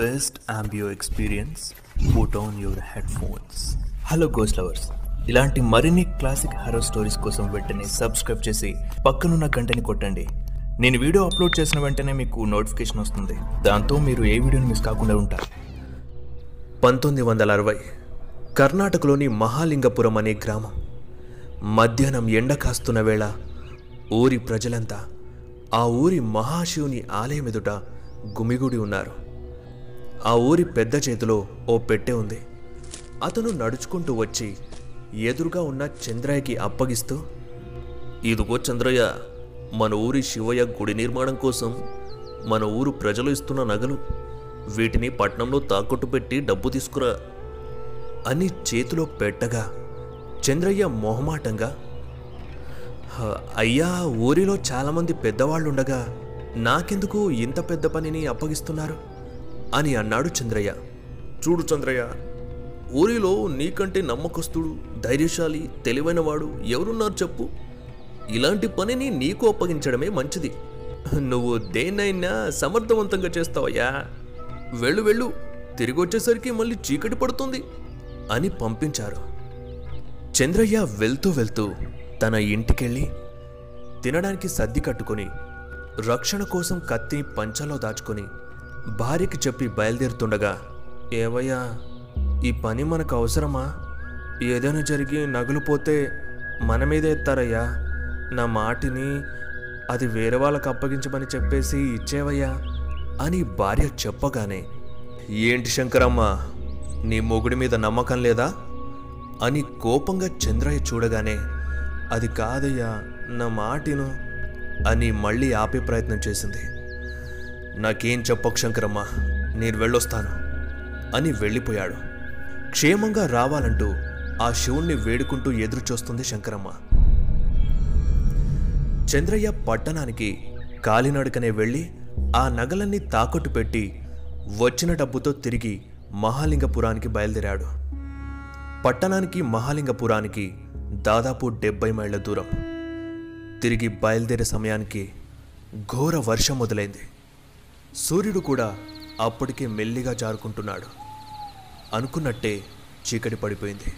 Best ఆంబియో experience put on your headphones hello goes lovers ఇలాంటి మరిన్ని classic harrow stories కోసం వెంటనే సబ్స్క్రైబ్ చేసి పక్కనున్న గంటని కొట్టండి. నేను వీడియో అప్లోడ్ చేసిన వెంటనే మీకు నోటిఫికేషన్ వస్తుంది. దాంతో మీరు ఏ వీడియోని మిస్ కాకుండా ఉంటారు. పంతొమ్మిది వందల అరవై కర్ణాటకలోని మహాలింగపురం అనే గ్రామం. మధ్యాహ్నం ఎండ కాస్తున్న వేళ ఊరి ప్రజలంతా ఆ ఊరి మహాశివుని ఆలయం ఎదుట గుమిగుడి ఉన్నారు. ఆ ఊరి పెద్ద చేతిలో ఓ పెట్టె ఉంది. అతను నడుచుకుంటూ వచ్చి ఎదురుగా ఉన్న చంద్రయ్యకి అప్పగిస్తూ ఇదిగో చంద్రయ్య మన ఊరి శివయ్య గుడి నిర్మాణం కోసం మన ఊరు ప్రజలు ఇస్తున్న నగలు వీటిని పట్నంలో తాకట్టు పెట్టి డబ్బు తీసుకురా అని చేతిలో పెట్టగా చంద్రయ్య మొహమాటంగా అయ్యా ఊరిలో చాలామంది పెద్దవాళ్ళుండగా నాకెందుకు ఇంత పెద్ద పనిని అప్పగిస్తున్నారు? అని అన్నాడు చంద్రయ్య. చూడు చంద్రయ్య ఊరిలో నీకంటే నమ్మకస్తుడు ధైర్యశాలి తెలివైనవాడు ఎవరున్నారు చెప్పు. ఇలాంటి పనిని నీకు అప్పగించడమే మంచిది. నువ్వు దేన్నైనా సమర్థవంతంగా చేస్తావయ్యా. వెళ్ళు వెళ్ళు తిరిగి వచ్చేసరికి మళ్ళీ చీకటి పడుతుంది అని పంపించారు. చంద్రయ్య వెళ్తూ వెళ్తూ తన ఇంటికెళ్ళి తినడానికి సర్ది కట్టుకొని రక్షణ కోసం కత్తిని పంచలో దాచుకొని భార్యకి చెప్పి బయలుదేరుతుండగా ఏవయ్యా ఈ పని మనకు అవసరమా? ఏదైనా జరిగి నగలు పోతే మన మీద ఎత్తారయ్యా. నా మాటిని అది వేరే వాళ్ళకి అప్పగించమని చెప్పేసి ఇచ్చేవయ్యా అని భార్య చెప్పగానే ఏంటి శంకరమ్మ నీ మొగుడి మీద నమ్మకం లేదా? అని కోపంగా చంద్రయ్య చూడగానే అది కాదయ్యా నా మాటిను అని మళ్ళీ ఆపే ప్రయత్నం చేసింది. నాకేం చెప్పకు శంకరమ్మ నేను వెళ్ళొస్తాను అని వెళ్ళిపోయాడు. క్షేమంగా రావాలంటూ ఆ శివుణ్ణి వేడుకుంటూ ఎదురుచూస్తుంది శంకరమ్మ. చంద్రయ్య పట్టణానికి కాలినడకనే వెళ్ళి ఆ నగలన్నీ తాకట్టు పెట్టి వచ్చిన డబ్బుతో తిరిగి మహాలింగపురానికి బయలుదేరాడు. పట్టణానికి మహాలింగపురానికి దాదాపు డెబ్బై మైళ్ళ దూరం. తిరిగి బయలుదేరే సమయానికి ఘోర వర్షం మొదలైంది. సూర్యుడు కూడా అప్పటికే మెల్లిగా జారుకుంటున్నాడు. అనుకున్నట్టే చీకటి పడిపోయింది.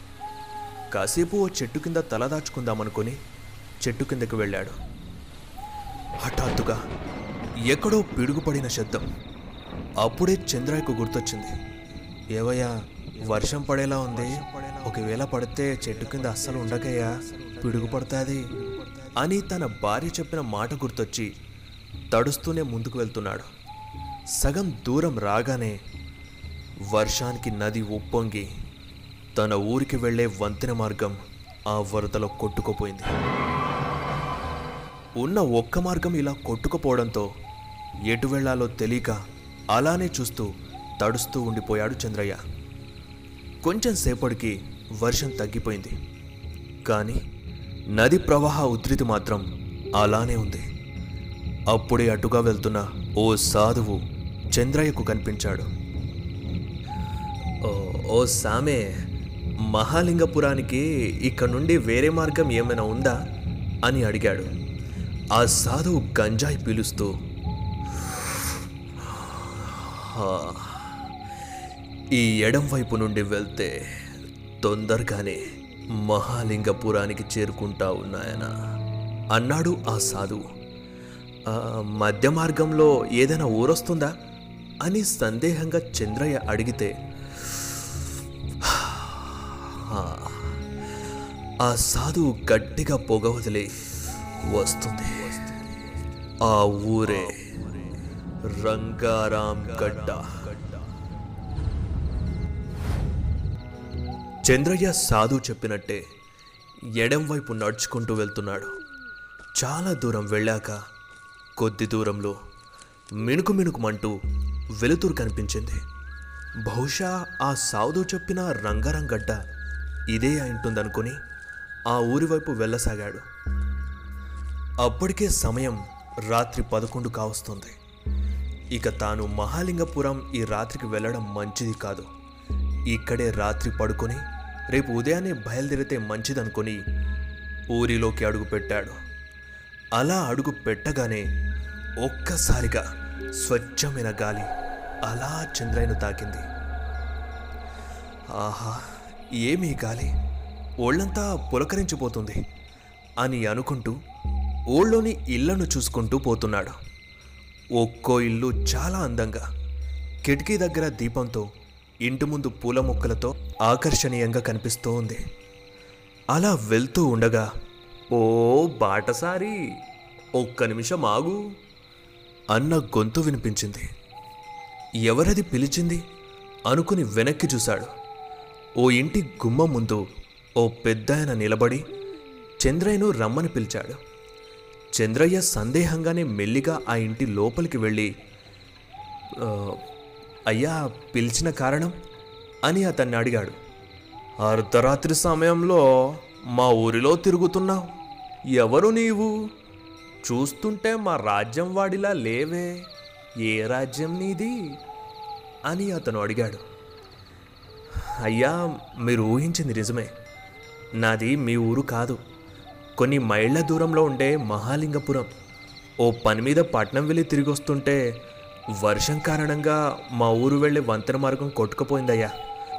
కాసేపు ఓ చెట్టు కింద తలదాచుకుందామనుకుని చెట్టు కిందకి వెళ్ళాడు. హఠాత్తుగా ఎక్కడో పిడుగుపడిన శబ్దం. అప్పుడే చంద్రాయకు గుర్తొచ్చింది. ఏవయ్యా వర్షం పడేలా ఉంది. ఒకవేళ పడితే చెట్టు కింద అస్సలు ఉండకయ్యా. పిడుగు పడుతుంది అని తన భార్య చెప్పిన మాట గుర్తొచ్చి తడుస్తూనే ముందుకు వెళ్తున్నాడు. సగం దూరం రాగానే వర్షానికి నది ఉప్పొంగి తన ఊరికి వెళ్ళే వంతెన మార్గం ఆ వరదలో కొట్టుకుపోయింది. ఉన్న ఒక్క మార్గం ఇలా కొట్టుకుపోవడంతో ఎటు వెళ్ళాలో తెలియక అలానే చూస్తూ తడుస్తూ ఉండిపోయాడు చంద్రయ్య. కొంచెం సేపటికి వర్షం తగ్గిపోయింది. కానీ నది ప్రవాహ ఉధృతి మాత్రం అలానే ఉంది. అప్పుడే అటుగా వెళ్తున్న ఓ సాధువు చంద్రయ్యకు కనిపించాడు. "ఓ, ఓ సామే మహాలింగపురానికి ఇక్కడ నుండి వేరే మార్గం ఏమైనా ఉందా? అని అడిగాడు. ఆ సాధువు గంజాయి పీలుస్తూ ఈ ఎడం వైపు నుండి వెళ్తే తొందరగానే మహాలింగపురానికి చేరుకుంటా ఉన్నాయన? అన్నాడు ఆ సాధువు. మధ్య మార్గంలో ఏదైనా ఊరొస్తుందా అని సందేహంగా చంద్రయ్య అడిగితే ఆ సాధువు గట్టిగా పొగ వదిలి వస్తుంది. ఆ ఊరే రంగారాం గడ్డ. చంద్రయ్య సాధు చెప్పినట్టే ఎడం వైపు నడుచుకుంటూ వెళ్తున్నాడు. చాలా దూరం వెళ్ళాక కొద్ది దూరంలో మిణుకు మిణుకుమంటూ వెలుతురు కనిపించింది. బహుశా ఆ సాధు చెప్పిన రంగారంగడ్డ ఇదే అయింటుందనుకుని ఆ ఊరి వైపు వెళ్ళసాగాడు. అప్పటికే సమయం రాత్రి పదకొండు కావస్తుంది. ఇక తాను మహాలింగపురం ఈ రాత్రికి వెళ్ళడం మంచిది కాదు. ఇక్కడే రాత్రి పడుకొని రేపు ఉదయాన్నే బయలుదేరితే మంచిదనుకొని ఊరిలోకి అడుగు పెట్టాడు అలా అడుగు పెట్టగానే ఒక్కసారిగా స్వచ్ఛమైన గాలి అలా చంద్రయ్యను తాకింది. ఆహా ఏమీ గాలి? ఒళ్ళంతా పులకరించిపోతుంది అని అనుకుంటూ ఓళ్ళోని ఇళ్ళను చూసుకుంటూ పోతున్నాడు. ఒక్కో ఇల్లు చాలా అందంగా కిటికీ దగ్గర దీపంతో ఇంటి ముందు పూల మొక్కలతో ఆకర్షణీయంగా కనిపిస్తూ ఉంది. అలా వెళ్తూ ఉండగా ఓ బాటసారి ఒక్క నిమిషం ఆగు. అన్న గొంతు వినిపించింది. ఎవరది పిలిచింది? అనుకుని వెనక్కి చూశాడు. ఓ ఇంటి గుమ్మం ముందు ఓ పెద్దాయన నిలబడి చంద్రయ్యను రమ్మని పిలిచాడు. చంద్రయ్య సందేహంగానే మెల్లిగా ఆ ఇంటి లోపలికి వెళ్ళి అయ్యా పిలిచిన కారణం? అని అతన్ని అడిగాడు. అర్ధరాత్రి సమయంలో మా ఊరిలో తిరుగుతున్నావు. ఎవరు నీవు? చూస్తుంటే మా రాజ్యం వాడిలా లేవే. ఏ రాజ్యం నీది? అని అతను అడిగాడు. అయ్యా మీరు ఊహించింది నిజమే. నాది మీ ఊరు కాదు. కొన్ని మైళ్ళ దూరంలో ఉండే మహాలింగపురం. ఓ పని మీద పట్నం వెళ్ళి తిరిగి వస్తుంటే వర్షం కారణంగా మా ఊరు వెళ్ళే వంతెన మార్గం కొట్టుకుపోయిందయ్యా.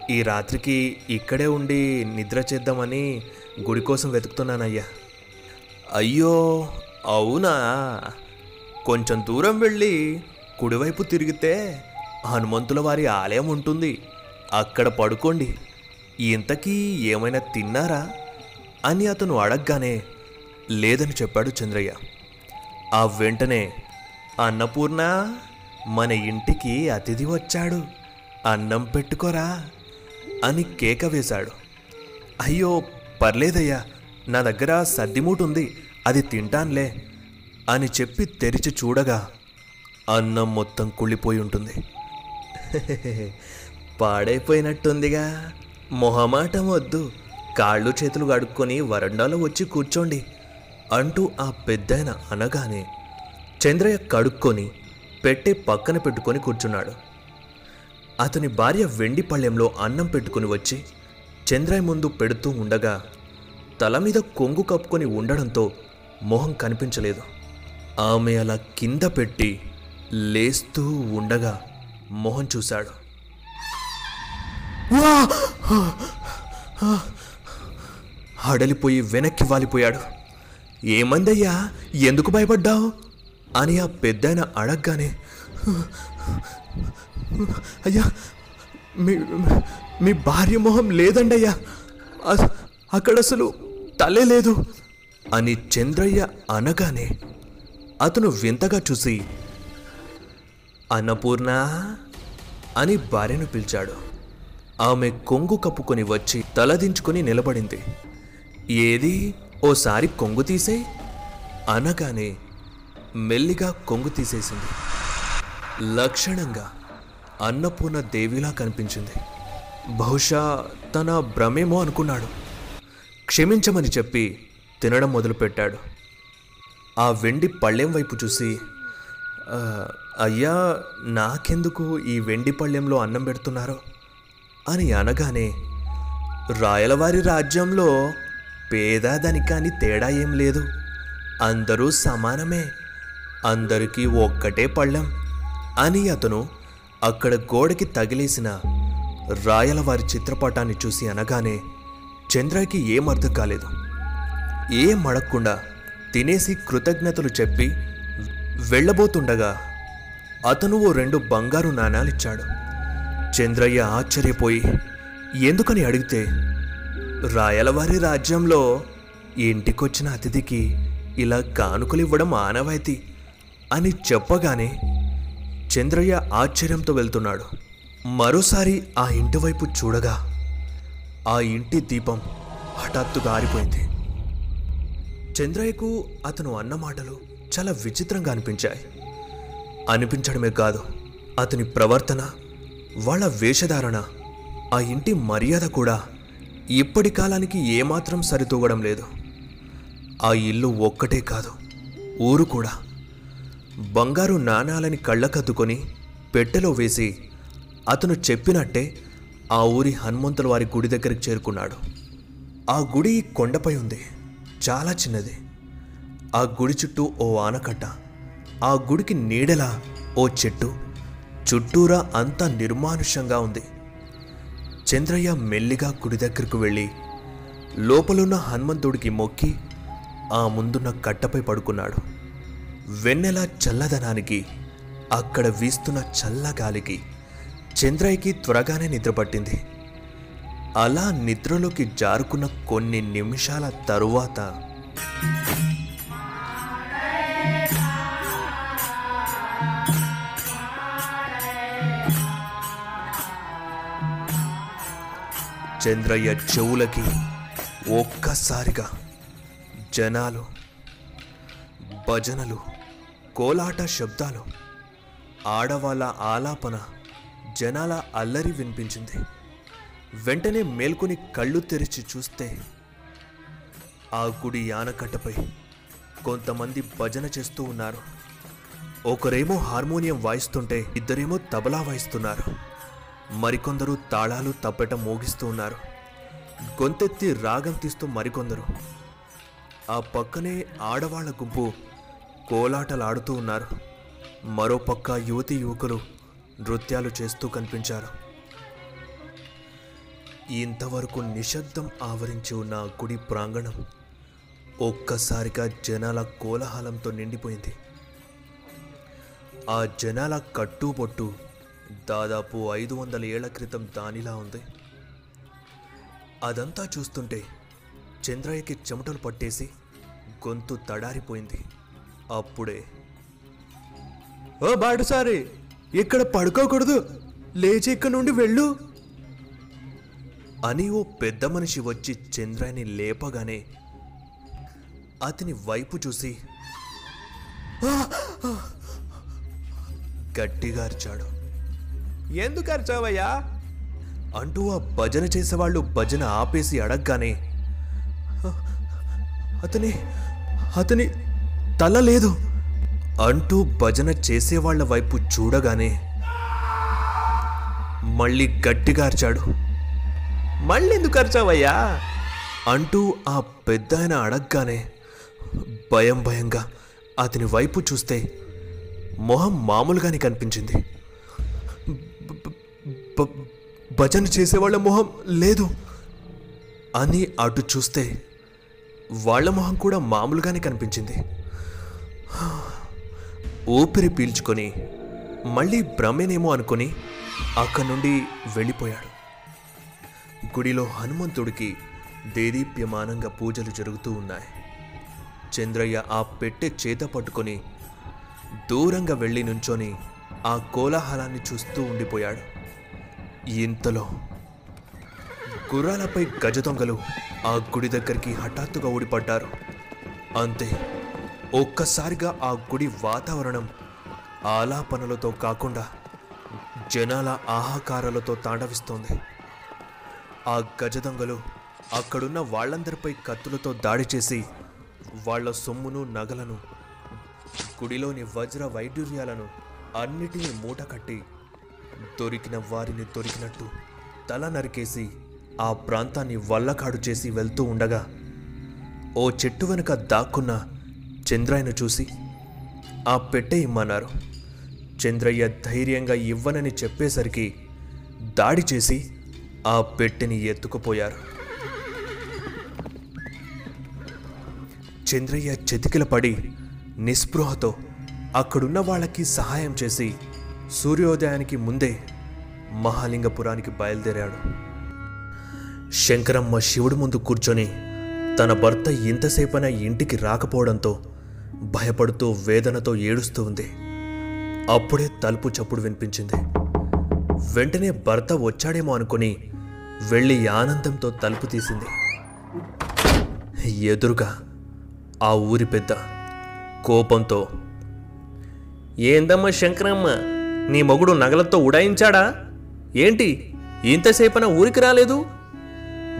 ఈ రాత్రికి ఇక్కడే ఉండి నిద్ర చేద్దామని గుడి కోసం వెతుకుతున్నానయ్యా. అయ్యో అవునా? కొంచెం దూరం వెళ్ళి కుడివైపు తిరిగితే హనుమంతుల వారి ఆలయం ఉంటుంది. అక్కడ పడుకోండి. ఇంతకీ ఏమైనా తిన్నారా? అని అతను అడగగానే లేదని చెప్పాడు చంద్రయ్య. ఆ వెంటనే అన్నపూర్ణ మన ఇంటికి అతిథి వచ్చాడు. అన్నం పెట్టుకోరా? అని కేక వేశాడు. అయ్యో పర్లేదయ్యా. నా దగ్గర సర్దిమూటుంది ఉంది. అది తింటాన్లే అని చెప్పి తెరిచి చూడగా అన్నం మొత్తం కుళ్ళిపోయి ఉంటుంది. పాడైపోయినట్టుందిగా. మొహమాటం వద్దు. కాళ్ళు చేతులు కడుక్కొని వరండాలో వచ్చి కూర్చోండి అంటూ ఆ పెద్దయన అనగానే చంద్రయ్య కడుక్కొని పెట్టి పక్కన పెట్టుకొని కూర్చున్నాడు. అతని భార్య వెండి పళ్ళెంలో అన్నం పెట్టుకుని వచ్చి చంద్రయ్య ముందు పెడుతూ ఉండగా తల మీద కొంగు కప్పుకొని ఉండడంతో మొహం కనిపించలేదు. ఆమె అలా కింద పెట్టి లేస్తూ ఉండగా మొహం చూశాడు. హడలిపోయి వెనక్కి వాలిపోయాడు. ఏమందయ్యా? ఎందుకు భయపడ్డావు? అని ఆ పెద్దాయన అడగగానే అయ్యా మీ మీ భార్య మొహం లేదండయ్యా. అయ్యా అక్కడ అసలు తలే లేదు. అని చంద్రయ్య అనగానే అతను వింతగా చూసి అన్నపూర్ణ అని భార్యను పిలిచాడు. ఆమె కొంగు కప్పుకొని వచ్చి తలదించుకొని నిలబడింది. ఏది? ఓసారి కొంగు తీసే అనగానే మెల్లిగా కొంగు తీసేసింది. లక్షణంగా అన్నపూర్ణ దేవిలా కనిపించింది. బహుశా తన భ్రమేమో అనుకున్నాడు. క్షమించమని చెప్పి తినడం మొదలుపెట్టాడు. ఆ వెండి పళ్ళెం వైపు చూసి అయ్యా నాకెందుకు ఈ వెండి పళ్ళెంలో అన్నం పెడుతున్నారు? అని అనగానే రాయలవారి రాజ్యంలో పేద కానీ తేడా ఏం లేదు. అందరూ సమానమే. అందరికీ ఒక్కటే పళ్ళెం. అని అతను అక్కడ గోడకి తగిలేసిన రాయలవారి చిత్రపటాన్ని చూసి అనగానే చంద్రకి ఏం అర్థం కాలేదు. ఏం అడగకుండా తినేసి కృతజ్ఞతలు చెప్పి వెళ్ళబోతుండగా అతను ఓ రెండు బంగారు నాణాలిచ్చాడు. చంద్రయ్య ఆశ్చర్యపోయి ఎందుకని అడిగితే? రాయలవారి రాజ్యంలో ఇంటికొచ్చిన అతిథికి ఇలా కానుకలు ఇవ్వడం ఆనవాయితీ అని చెప్పగానే చంద్రయ్య ఆశ్చర్యంతో వెళ్తున్నాడు. మరోసారి ఆ ఇంటి వైపు చూడగా ఆ ఇంటి దీపం హఠాత్తుగా ఆరిపోయింది. చంద్రయ్యకు అతను అన్న మాటలు చాలా విచిత్రంగా అనిపించాయి. అనిపించడమే కాదు అతని ప్రవర్తన వాళ్ళ వేషధారణ ఆ ఇంటి మర్యాద కూడా ఇప్పటి కాలానికి ఏమాత్రం సరితూగడం లేదు. ఆ ఇల్లు ఒక్కటే కాదు ఊరు కూడా. బంగారు నాణాలని కళ్ళకద్దుకొని పెట్టెలో వేసి అతను చెప్పినట్టే ఆ ఊరి హనుమంతుల వారి గుడి దగ్గరికి చేరుకున్నాడు. ఆ గుడి కొండపై ఉంది. చాలా చిన్నది. ఆ గుడి చుట్టూ ఓ ఆనకట్ట ఆ గుడికి నీడలా ఓ చెట్టు చుట్టూరా అంతా నిర్మానుష్యంగా ఉంది. చంద్రయ్య మెల్లిగా గుడి దగ్గరకు వెళ్ళి లోపలున్న హనుమంతుడికి మొక్కి ఆ ముందున్న కట్టపై పడుకున్నాడు. వెన్నెల చల్లదనానికి అక్కడ వీస్తున్న చల్లగాలికి చంద్రయ్యకి త్వరగానే నిద్రపట్టింది. అలా నిద్రలోకి జారుకున్న కొన్ని నిమిషాల తరువాత చంద్రయ్య చెవులకి ఒక్కసారిగా జనాలు భజనలు కోలాట శబ్దాలు ఆడవాళ్ళ ఆలాపన జనాల అల్లరి వినిపించింది. వెంటనే మేల్కొని కళ్ళు తెరిచి చూస్తే ఆ గుడి యానకట్టపై కొంతమంది భజన చేస్తూ ఉన్నారు. ఒకరేమో హార్మోనియం వాయిస్తుంటే ఇద్దరేమో తబలా వాయిస్తున్నారు. మరికొందరు తాళాలు తప్పట మోగిస్తూ ఉన్నారు. గొంతెత్తి రాగం తీస్తూ మరికొందరు. ఆ పక్కనే ఆడవాళ్ళ గుంపు కోలాటలాడుతూ ఉన్నారు. మరో పక్క యువతి యువకులు నృత్యాలు చేస్తూ కనిపించారు. ఇంతవరకు నిశ్శబ్దం ఆవరించి ఉన్న గుడి ప్రాంగణం ఒక్కసారిగా జనాల కోలాహలంతో నిండిపోయింది. ఆ జనాల కట్టుబొట్టు దాదాపు ఐదు వందల ఏళ్ళ క్రితం దానిలా ఉంది. అదంతా చూస్తుంటే చంద్రయ్యకి చెమటలు పట్టేసి గొంతు తడారిపోయింది. అప్పుడే ఓ బాడుసారి ఇక్కడ పడుకోకూడదు లేచి ఇక్కడ నుండి వెళ్ళు. అని ఓ పెద్ద మనిషి వచ్చి చంద్రయ్యని లేపగానే అతని వైపు చూసి గట్టిగా అరిచాడు. ఎందుకు అరిచావయ్యా? అంటూ ఆ భజన చేసేవాళ్ళు భజన ఆపేసి అడగగానే అతని అతని తల లేదు అంటూ భజన చేసేవాళ్ళ వైపు చూడగానే మళ్ళీ గట్టిగా అరిచాడు. మళ్ళీ ఎందుకు అరిచావయ్యా? అంటూ ఆ పెద్ద ఆయన అడగగానే భయం భయంగా అతని వైపు చూస్తే మొహం మామూలుగానే కనిపించింది. భజన చేసేవాళ్ళ మొహం లేదు అని అటు చూస్తే వాళ్ళ మొహం కూడా మామూలుగానే కనిపించింది. ఊపిరి పీల్చుకొని మళ్ళీ భ్రమేనేమో అనుకొని అక్కడి నుండి వెళ్ళిపోయాడు. గుడిలో హనుమంతుడికి దేదీప్యమానంగా పూజలు జరుగుతూ ఉన్నాయి. చంద్రయ్య ఆ పెట్టె చేత పట్టుకొని దూరంగా వెళ్ళి నుంచొని ఆ కోలాహలాన్ని చూస్తూ ఉండిపోయాడు. ఇంతలో గుర్రాలపై గజ దొంగలు ఆ గుడి దగ్గరికి హఠాత్తుగా ఊడిపడ్డారు. అంతే ఒక్కసారిగా ఆ గుడి వాతావరణం ఆలాపనలతో కాకుండా జనాల ఆహాకారాలతో తాండవిస్తోంది. ఆ గజ దొంగలు అక్కడున్న వాళ్ళందరిపై కత్తులతో దాడి చేసి వాళ్ళ సొమ్మును నగలను గుడిలోని వజ్ర వైడూర్యాలను అన్నిటినీ మూట కట్టి దొరికిన వారిని దొరికినట్టు తల నరికేసి ఆ ప్రాంతాన్ని వల్లకాడు చేసి వెళ్తూ ఉండగా ఓ చెట్టు వెనుక దాక్కున్న చంద్రయ్యను చూసి ఆ పెట్టె ఇమ్మన్నారు. చంద్రయ్య ధైర్యంగా ఇవ్వనని చెప్పేసరికి దాడి చేసి ఆ పెట్టెని ఎత్తుకుపోయారు. చంద్రయ్య చెతికిల పడి నిస్పృహతో అక్కడున్న వాళ్ళకి సహాయం చేసి సూర్యోదయానికి ముందే మహాలింగపురానికి బయలుదేరాడు. శంకరమ్మ శివుడి ముందు కూర్చొని తన భర్త ఇంతసేపన ఇంటికి రాకపోవడంతో భయపడుతూ వేదనతో ఏడుస్తూ ఉంది. అప్పుడే తలుపు చప్పుడు వినిపించింది. వెంటనే భర్త వచ్చాడేమో అనుకుని వెళ్ళి ఆనందంతో తలుపు తీసింది. ఎదురుగా ఆ ఊరి పెద్ద కోపంతో ఏందమ్మా శంకరమ్మ నీ మొగుడు నగలతో ఉడాయించాడా? ఏంటి ఇంతసేపన ఊరికి రాలేదు?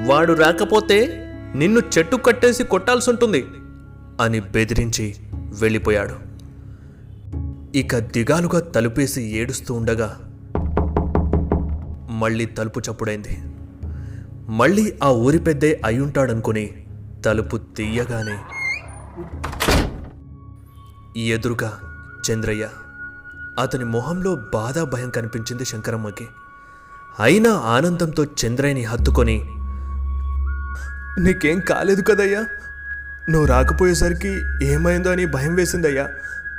వాడు రాకపోతే నిన్ను చెట్టు కట్టేసి కొట్టాల్సి ఉంటుంది అని బెదిరించి వెళ్ళిపోయాడు. ఇక దిగాలుగా తలుపేసి ఏడుస్తూ ఉండగా మళ్ళీ తలుపు చప్పుడైంది. మళ్ళీ ఆ ఊరి పెద్దే అయ్యుంటాడనుకుని తలుపు తీయగానే ఎదురుగా చంద్రయ్య. అతని మొహంలో బాధ భయం కనిపించింది శంకరమ్మకి. అయినా ఆనందంతో చంద్రయ్యని హత్తుకొని నీకేం కాలేదు కదయ్యా? నువ్వు రాకపోయేసరికి ఏమైందో అని భయం వేసిందయ్యా.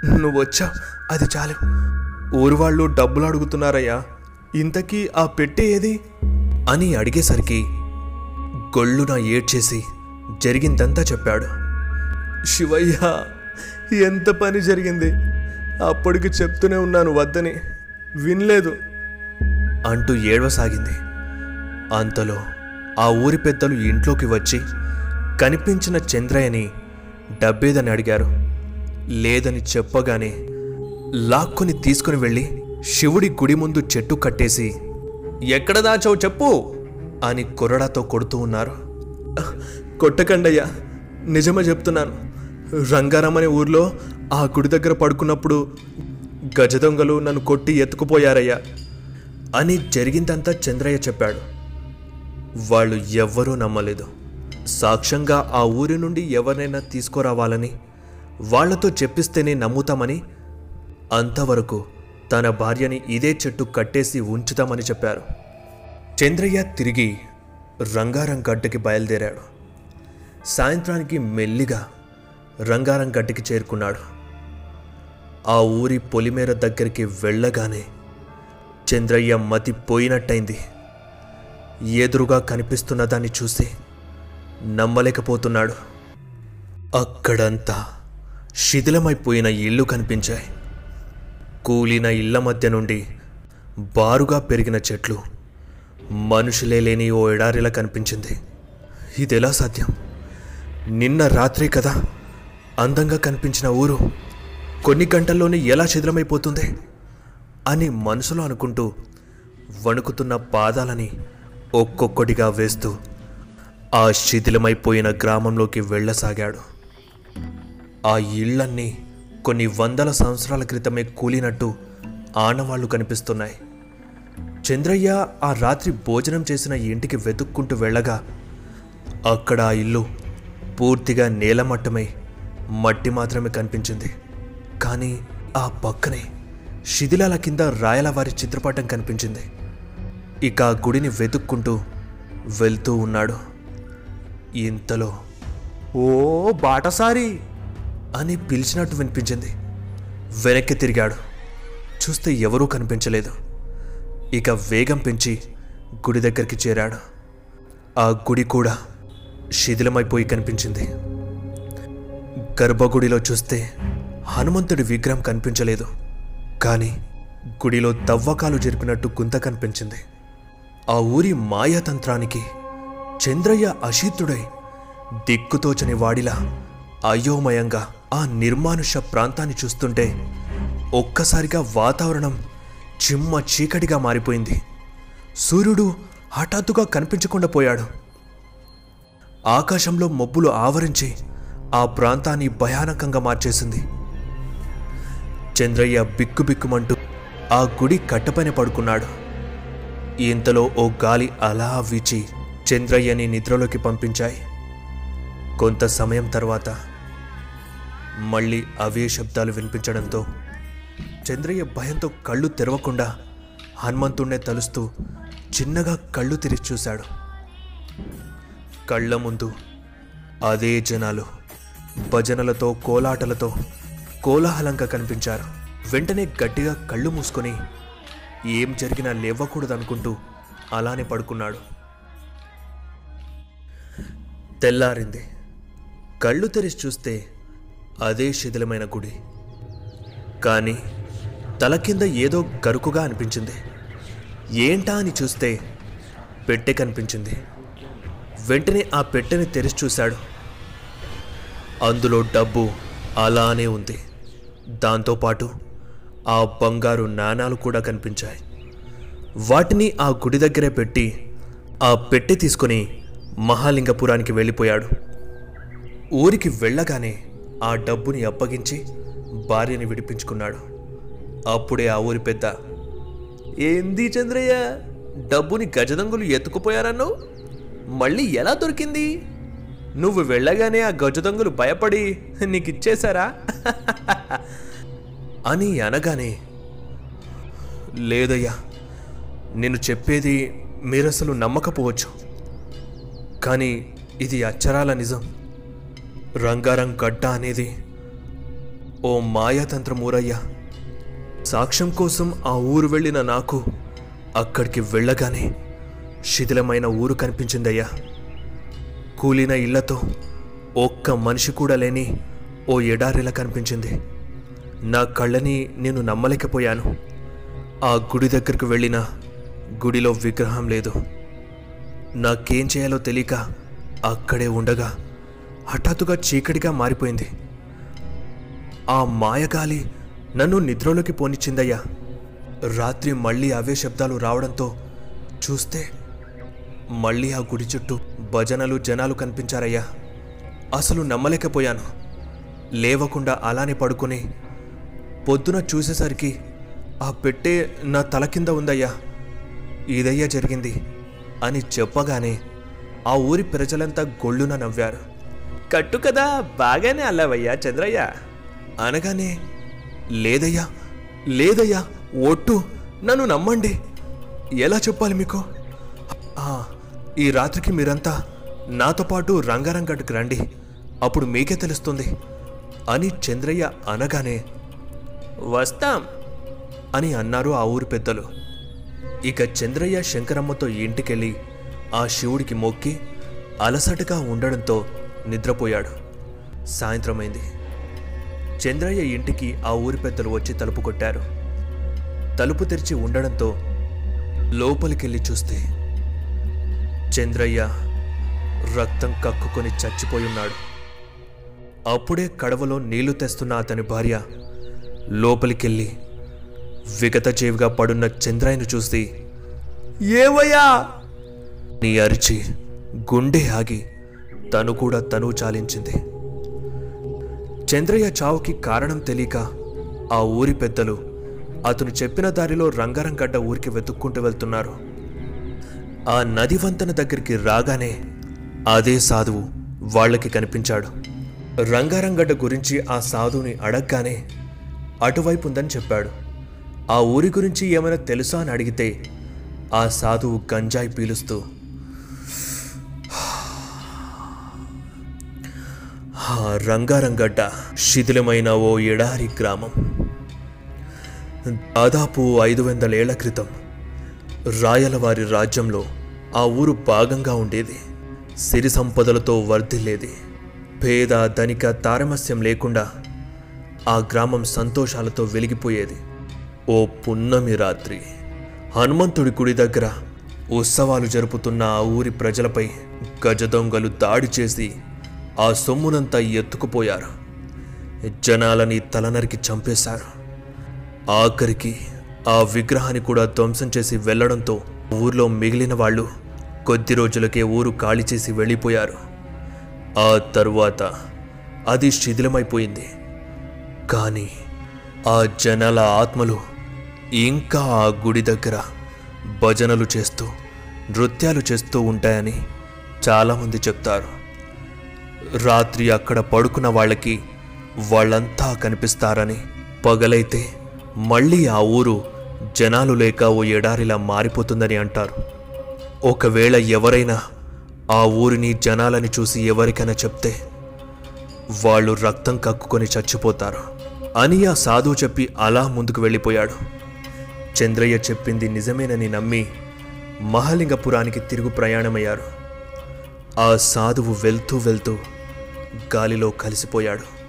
నువ్వు వచ్చా అది చాలు. ఊరు వాళ్ళు డబ్బులు అడుగుతున్నారయ్యా. ఇంతకీ ఆ పెట్టే ఏది? అని అడిగేసరికి గొళ్ళున ఏడ్చేసి జరిగిందంతా చెప్పాడు. శివయ్య ఎంత పని జరిగింది? అప్పటికి చెప్తూనే ఉన్నాను వద్దని. వినలేదు. అంటూ ఏడవసాగింది. అంతలో ఆ ఊరి పెద్దలు ఇంట్లోకి వచ్చి కనిపించిన చంద్రయ్యని డబ్బేదని అడిగారు. లేదని చెప్పగానే లాక్కుని తీసుకుని వెళ్ళి శివుడి గుడి ముందు చెట్టు కట్టేసి ఎక్కడ దాచావు చెప్పు అని కొరడాతో కొడుతూ ఉన్నారు. కొట్టకండయ్యా నిజమే చెప్తున్నాను. రంగారం అనే ఊర్లో ఆ గుడి దగ్గర పడుకున్నప్పుడు గజ దొంగలు నన్ను కొట్టి ఎత్తుకుపోయారయ్యా అని జరిగిందంతా చంద్రయ్య చెప్పాడు. వాళ్ళు ఎవ్వరూ నమ్మలేదు. సాక్ష్యంగా ఆ ఊరి నుండి ఎవరినైనా తీసుకురావాలని వాళ్ళతో చెప్పిస్తేనే నమ్ముతామని అంతవరకు తన భార్యని ఇదే చెట్టు కట్టేసి ఉంచుతామని చెప్పారు. చంద్రయ్య తిరిగి రంగారం గడ్డకి బయలుదేరాడు. సాయంత్రానికి మెల్లిగా రంగారం గడ్డకి చేరుకున్నాడు. ఆ ఊరి పొలిమేర దగ్గరికి వెళ్ళగానే చంద్రయ్య మతి పోయినట్టయింది. ఎదురుగా కనిపిస్తున్న దాన్ని చూసి నమ్మలేకపోతున్నాడు. అక్కడంతా శిథిలమైపోయిన ఇళ్ళు కనిపించాయి. కూలిన ఇళ్ళ మధ్య నుండి బారుగా పెరిగిన చెట్లు. మనుషులే లేని ఓ ఎడారిలా కనిపించింది. ఇదెలా సాధ్యం? నిన్న రాత్రి కదా అందంగా కనిపించిన ఊరు. కొన్ని గంటల్లోనే ఎలా చిద్రమైపోతుంది అని మనసులో అనుకుంటూ వణుకుతున్న పాదాలని ఒక్కొక్కటిగా వేస్తూ ఆ శిథిలమైపోయిన గ్రామంలోకి వెళ్ళసాగాడు. ఆ ఇళ్ళన్నీ కొన్ని వందల సంవత్సరాల క్రితమే కూలినట్టు ఆనవాళ్ళు కనిపిస్తున్నాయి. చంద్రయ్య ఆ రాత్రి భోజనం చేసిన ఇంటికి వెతుక్కుంటూ వెళ్ళగా అక్కడ ఆ ఇల్లు పూర్తిగా నేలమట్టమై మట్టి మాత్రమే కనిపించింది. కానీ ఆ పక్కనే శిథిలాల కింద రాయల వారి చిత్రపటం కనిపించింది. ఇక ఆ గుడిని వెతుక్కుంటూ వెళ్తూ ఉన్నాడు. ఇంతలో ఓ బాటసారి! అని పిలిచినట్టు వినిపించింది. వెనక్కి తిరిగాడు. చూస్తే ఎవరూ కనిపించలేదు. ఇక వేగం పెంచి గుడి దగ్గరికి చేరాడు. ఆ గుడి కూడా శిథిలమైపోయి కనిపించింది. గర్భగుడిలో చూస్తే హనుమంతుడి విగ్రహం కనిపించలేదు. కానీ గుడిలో తవ్వకాలు జరిపినట్టు గుంత కనిపించింది. ఆ ఊరి మాయాతంత్రానికి చంద్రయ్య అశీతుడై దిక్కుతోచని వాడిలా అయోమయంగా ఆ నిర్మానుష ప్రాంతాన్ని చూస్తుంటే ఒక్కసారిగా వాతావరణం చిమ్మ చీకటిగా మారిపోయింది. సూర్యుడు హఠాత్తుగా కనిపించకుండా పోయాడు. ఆకాశంలో మబ్బులు ఆవరించి ఆ ప్రాంతాన్ని భయానకంగా మార్చేసింది. చంద్రయ్య బిక్కుబిక్కుమంటూ ఆ గుడి కట్టపైన పడుకున్నాడు. ఇంతలో ఓ గాలి అలా వీచి చంద్రయ్యని నిద్రలోకి పంపించాయి. కొంత సమయం తర్వాత మళ్ళీ అవే శబ్దాలు వినిపించడంతో చంద్రయ్య భయంతో కళ్ళు తెరవకుండా హనుమంతుణ్ణే తలుస్తూ చిన్నగా కళ్ళు తెరిచి చూశాడు. కళ్ళ ముందు అదే జనాలు భజనలతో కోలాటలతో కోలాహలంగా కనిపించారు. వెంటనే గట్టిగా కళ్ళు మూసుకొని ఏం జరిగినా లేవకూడదనుకుంటూ అలానే పడుకున్నాడు. తెల్లారింది. కళ్ళు తెరిచి చూస్తే అదే శిథిలమైన గుడి. కానీ తల కింద ఏదో గరుకుగా అనిపించింది. ఏంటా అని చూస్తే పెట్టె కనిపించింది. వెంటనే ఆ పెట్టెని తెరిచి చూశాడు. అందులో డబ్బు అలానే ఉంది. దాంతోపాటు ఆ బంగారు నాణాలు కూడా కనిపించాయి. వాటిని ఆ గుడి దగ్గరే పెట్టి ఆ పెట్టె తీసుకొని మహాలింగపురానికి వెళ్ళిపోయాడు. ఊరికి వెళ్ళగానే ఆ డబ్బుని అప్పగించి భార్యని విడిపించుకున్నాడు. అప్పుడే ఆ ఊరి పెద్ద ఏంది చంద్రయ్య డబ్బుని గజదంగులు ఎత్తుకుపోయారన్నావు? మళ్ళీ ఎలా దొరికింది? నువ్వు వెళ్ళగానే ఆ గజదంగులు భయపడి నీకు ఇచ్చేశారా అని అనగానే లేదయ్యా నేను చెప్పేది మీరసలు నమ్మకపోవచ్చు. కానీ ఇది అచ్చరాల నిజం. రంగారం గడ్డ అనేది ఓ మాయాతంత్రం ఊరయ్యా. సాక్ష్యం కోసం ఆ ఊరు వెళ్ళిన నాకు అక్కడికి వెళ్ళగానే శిథిలమైన ఊరు కనిపించిందయ్యా. కూలిన ఇళ్ళతో ఒక్క మనిషి కూడా లేని ఓ ఎడారిలా కనిపించింది. నా కళ్ళని నేను నమ్మలేకపోయాను. ఆ గుడి దగ్గరకు వెళ్ళిన గుడిలో విగ్రహం లేదు. నాకేం చేయాలో తెలియక అక్కడే ఉండగా హఠాత్తుగా చీకటిగా మారిపోయింది. ఆ మాయగాలి నన్ను నిద్రలోకి పోనిచ్చిందయ్యా. రాత్రి మళ్ళీ అవే శబ్దాలు రావడంతో చూస్తే మళ్ళీ ఆ గుడి చుట్టూ భజనలు జనాలు కనిపించారయ్యా. అసలు నమ్మలేకపోయాను. లేవకుండా అలానే పడుకుని పొద్దున చూసేసరికి ఆ పెట్టే నా తల కింద ఉందయ్యా. ఇదయ్యా జరిగింది అని చెప్పగానే ఆ ఊరి ప్రజలంతా గొళ్ళున నవ్వారు. కట్టు కదా బాగానే అల్లావయ్యా చంద్రయ్య. అనగానే లేదయ్యా లేదయ్యా ఒట్టు నన్ను నమ్మండి. ఎలా చెప్పాలి మీకు? ఆ, ఈ రాత్రికి మీరంతా నాతో పాటు రంగారంగడ్కి రండి. అప్పుడు మీకే తెలుస్తుంది. అని చంద్రయ్య అనగానే వస్తాం. అని అన్నారు ఆ ఊరి పెద్దలు. ఇక చంద్రయ్య శంకరమ్మతో ఇంటికెళ్ళి ఆ శివుడికి మొక్కి అలసటగా ఉండడంతో నిద్రపోయాడు. సాయంత్రమైంది. చంద్రయ్య ఇంటికి ఆ ఊరి పెద్దలు వచ్చి తలుపు కొట్టారు. తలుపు తెరిచి ఉండడంతో లోపలికెళ్ళి చూస్తే చంద్రయ్య రక్తం కక్కుకొని చచ్చిపోయి ఉన్నాడు. అప్పుడే కడవలో నీళ్ళు తెస్తున్న అతని భార్య లోపలికెళ్ళి విగతజీవిగా పడున్న చంద్రయ్యను చూసి ఏవయ్యా? నీ అరిచి గుండె ఆగి తను కూడా తను చాలించింది. చంద్రయ్య చావుకి కారణం తెలియక ఆ ఊరి పెద్దలు అతను చెప్పిన దారిలో రంగారంగడ్డ ఊరికి వెతుక్కుంటూ వెళ్తున్నారు. ఆ నది వంతెన దగ్గరికి రాగానే అదే సాధువు వాళ్ళకి కనిపించాడు. రంగారంగడ్డ గురించి ఆ సాధువుని అడగగానే అటువైపు ఉందని చెప్పాడు. ఆ ఊరి గురించి ఏమైనా తెలుసా అని అడిగితే ఆ సాధువు గంజాయి పీలుస్తూ ఆ రంగారంగడ్డ శిథిలమైన ఓ ఎడారి గ్రామం. దాదాపు ఐదు వందలేళ్ళ క్రితం రాయలవారి రాజ్యంలో ఆ ఊరు భాగంగా ఉండేది. సిరి సంపదలతో వర్ధిల్లేది. పేద ధనిక తారమస్యం లేకుండా ఆ గ్రామం సంతోషాలతో వెలిగిపోయేది. ఓ పున్నమి రాత్రి హనుమంతుడి గుడి దగ్గర ఉత్సవాలు జరుపుతున్న ఆ ఊరి ప్రజలపై గజదొంగలు దాడి చేసి ఆ సొమ్మునంతా ఎత్తుకుపోయారు. జనాలని తలనరికి చంపేశారు. ఆఖరికి ఆ విగ్రహాన్ని కూడా ధ్వంసం చేసి వెళ్ళడంతో ఊర్లో మిగిలిన వాళ్ళు కొద్ది రోజులకే ఊరు ఖాళీ చేసి వెళ్ళిపోయారు. ఆ తరువాత అది శిథిలమైపోయింది. కానీ ఆ జనాల ఆత్మలు ఇంకా ఆ గుడి దగ్గర భజనలు చేస్తూ నృత్యాలు చేస్తూ ఉంటాయని చాలామంది చెప్తారు. రాత్రి అక్కడ పడుకున్న వాళ్ళకి వాళ్ళంతా కనిపిస్తారని. పగలైతే మళ్ళీ ఆ ఊరు జనాలు లేక ఓ ఎడారిలా మారిపోతుందని అంటారు. ఒకవేళ ఎవరైనా ఆ ఊరిని జనాలని చూసి ఎవరికైనా చెప్తే వాళ్ళు రక్తం కక్కుకొని చచ్చిపోతారు. అని ఆ సాధువు చెప్పి అలా ముందుకు వెళ్ళిపోయాడు. చంద్రయ్య చెప్పింది నిజమేనని నమ్మి మహాలింగపురానికి తిరుగు ప్రయాణమయ్యారు. ఆ సాధువు వెళ్తూ వెళ్తూ గాలిలో కలిసిపోయాడు.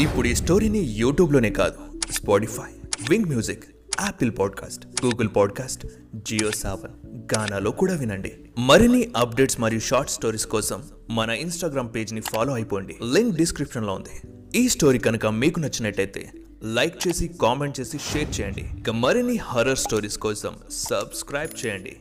ఇప్పుడు ఈ స్టోరీని యూట్యూబ్లోనే కాదు Spotify Wynk music Apple podcast Google podcast Jio Saavn గానాలో కూడా వినండి. మరిన్ని అప్డేట్స్ మరియు షార్ట్ స్టోరీస్ కోసం మన ఇన్స్టాగ్రామ్ పేజ్ని ఫాలో అయిపోండి. లింక్ డిస్క్రిప్షన్లో ఉంది. ఈ స్టోరీ కనుక మీకు నచ్చినట్టయితే లైక్ చేసి కామెంట్ చేసి షేర్ చేయండి. ఇక మరిన్ని హర్రర్ స్టోరీస్ కోసం సబ్స్క్రైబ్ చేయండి.